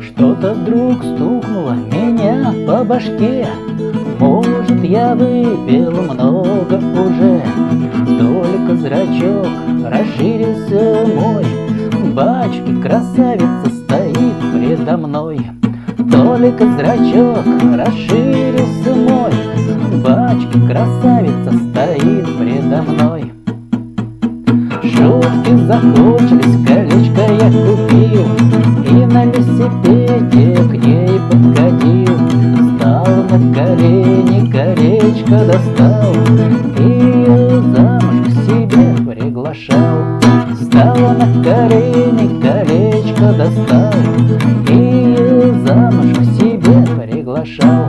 Что-то вдруг стукнуло меня по башке. Может, я выпил много уже. Только зрачок расширился мой. Бачки красавица Только зрачок расширился мой. Бачки красавица стоит предо мной. Шутки закончились, колечко я купил. И на велосипеде к ней подкатил Стал на колени, колечко достал. И ее замуж к себе приглашал. Стала на колени, колечко достал приглашал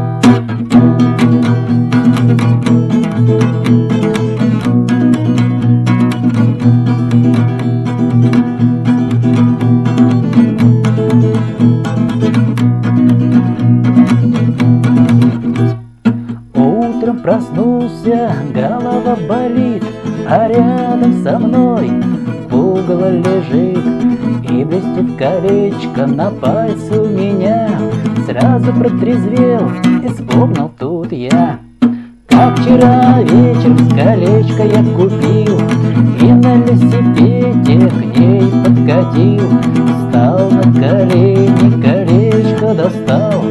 Утром проснулся, голова болит, а рядом со мной пугало лежит И блестит колечко на пальце у меня сразу протрезвел И вспомнил тут я. Как вчера вечером с колечко я купил И на велосипеде к ней подкатил Встал на колени, колечко достал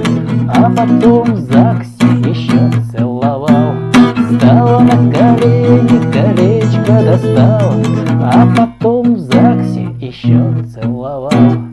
А потом в ЗАГСе еще целовал. Встал на колени, колечко достал А потом в ЗАГСе еще целовал.